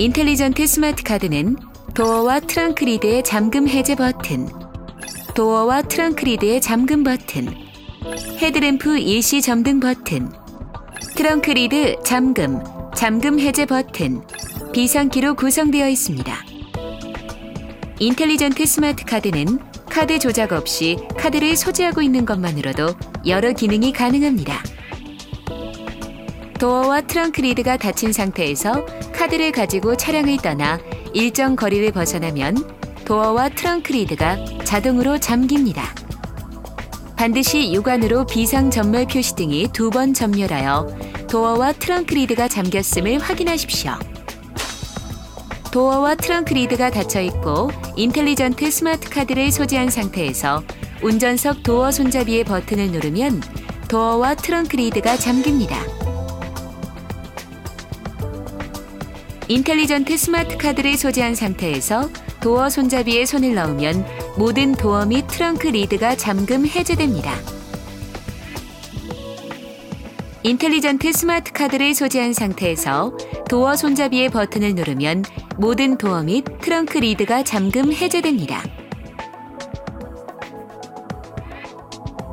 intelligent 스마트 카드는 도어와 트렁크 lid의 잠금 해제 버튼, 도어와 트렁크 lid의 잠금 버튼, 헤드램프 일시 점등 버튼, 트렁크 lid 잠금, 잠금 해제 버튼, 비상키로 구성되어 있습니다. intelligent 스마트 카드는 카드 조작 없이 카드를 소지하고 있는 것만으로도 여러 기능이 가능합니다. 도어와 트렁크 lid가 닫힌 상태에서 카드를 가지고 차량을 떠나 일정 거리를 벗어나면 도어와 트렁크 lid가 자동으로 잠깁니다. 반드시 육안으로 비상 점멸 표시등이 두 번 점멸하여 도어와 트렁크 lid가 잠겼음을 확인하십시오. 도어와 트렁크 lid가 닫혀 있고 intelligent 스마트 카드를 소지한 상태에서 운전석 도어 손잡이의 버튼을 누르면 도어와 트렁크 lid가 잠깁니다. intelligent 스마트 카드를 소지한 상태에서 도어 손잡이에 손을 넣으면 모든 도어 및 트렁크 lid가 잠금 해제됩니다. intelligent 스마트 카드를 소지한 상태에서 도어 손잡이의 버튼을 누르면 모든 도어 및 트렁크 lid가 잠금 해제됩니다.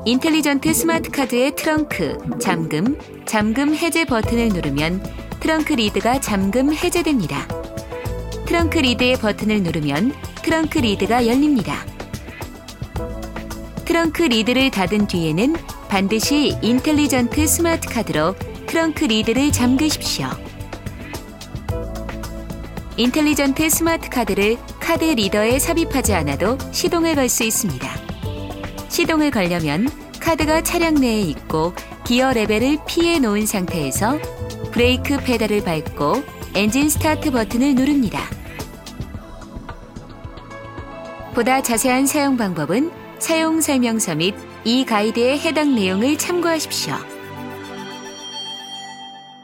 intelligent 스마트 카드의 트렁크, 잠금, 잠금 해제 버튼을 누르면 트렁크 lid가 잠금 해제됩니다. 트렁크 lid의 버튼을 누르면 트렁크 lid가 열립니다. 트렁크 lid를 닫은 뒤에는 반드시 intelligent 스마트 카드로 트렁크 lid를 잠그십시오. intelligent 스마트 카드를 카드 리더에 삽입하지 않아도 시동을 걸 수 있습니다. 시동을 걸려면 카드가 차량 내에 있고 기어 레버를 P에 놓은 상태에서 브레이크 페달을 밟고 엔진 스타트 버튼을 누릅니다. 보다 자세한 사용 방법은 사용 설명서 및 이 가이드의 해당 내용을 참고하십시오.